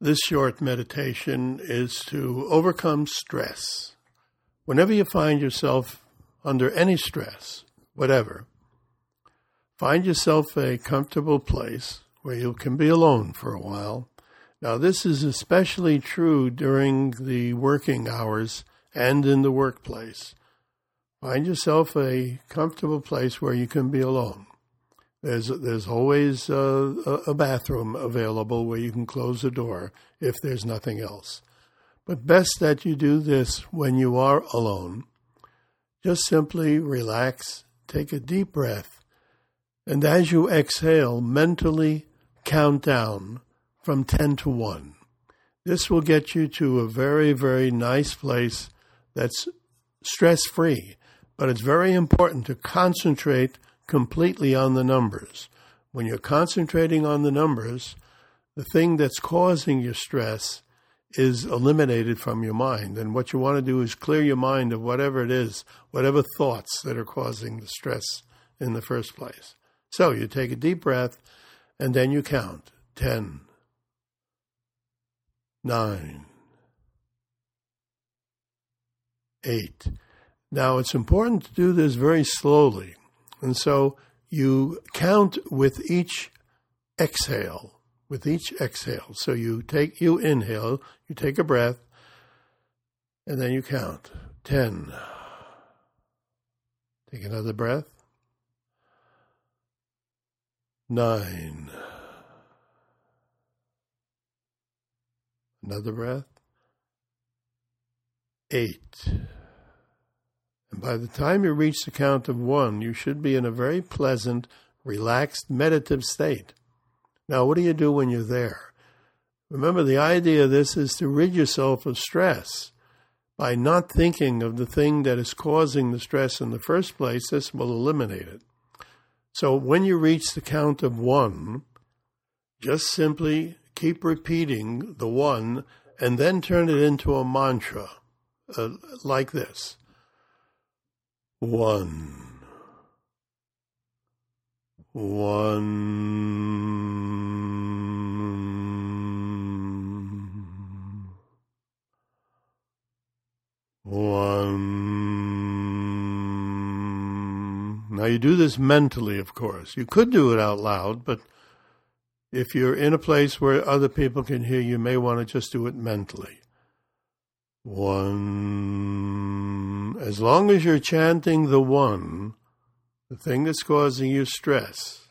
This short meditation is to overcome stress. Whenever you find yourself under any stress, whatever, find yourself a comfortable place where you can be alone for a while. Now, this is especially true during the working hours and in the workplace. Find yourself a comfortable place where you can be alone. There's there's always a, a bathroom available where you can close the door if there's nothing else. But best that you do this when you are alone. Just simply relax, take a deep breath, and as you exhale, mentally count down from 10 to 1. This will get you to a very, very nice place that's stress free. But it's very important to concentrate completely on the numbers. When you're concentrating on the numbers, the thing that's causing your stress is eliminated from your mind. And what you want to do is clear your mind of whatever it is, whatever thoughts that are causing the stress in the first place. So you take a deep breath and then you count 10, 9, 8. Now it's important to do this very slowly and so you count with each exhale, with each exhale. So you take, you inhale, you take a breath, and then you count 10. Take another breath. Nine. Another breath. Eight. By the time you reach the count of one, you should be in a very pleasant, relaxed, meditative state. Now, what do you do when you're there? Remember, the idea of this is to rid yourself of stress. By not thinking of the thing that is causing the stress in the first place, this will eliminate it. So when you reach the count of one, just simply keep repeating the one and then turn it into a mantra uh, like this one. One. One. Now you do this mentally, of course. You could do it out loud, but if you're in a place where other people can hear, you may want to just do it mentally. One. As long as you're chanting the one, the thing that's causing you stress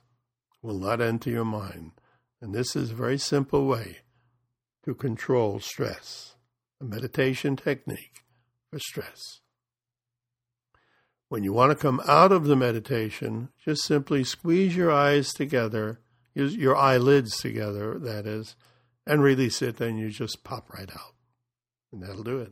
will not enter your mind. And this is a very simple way to control stress, a meditation technique for stress. When you want to come out of the meditation, just simply squeeze your eyes together, your eyelids together, that is, and release it, and you just pop right out. And that'll do it.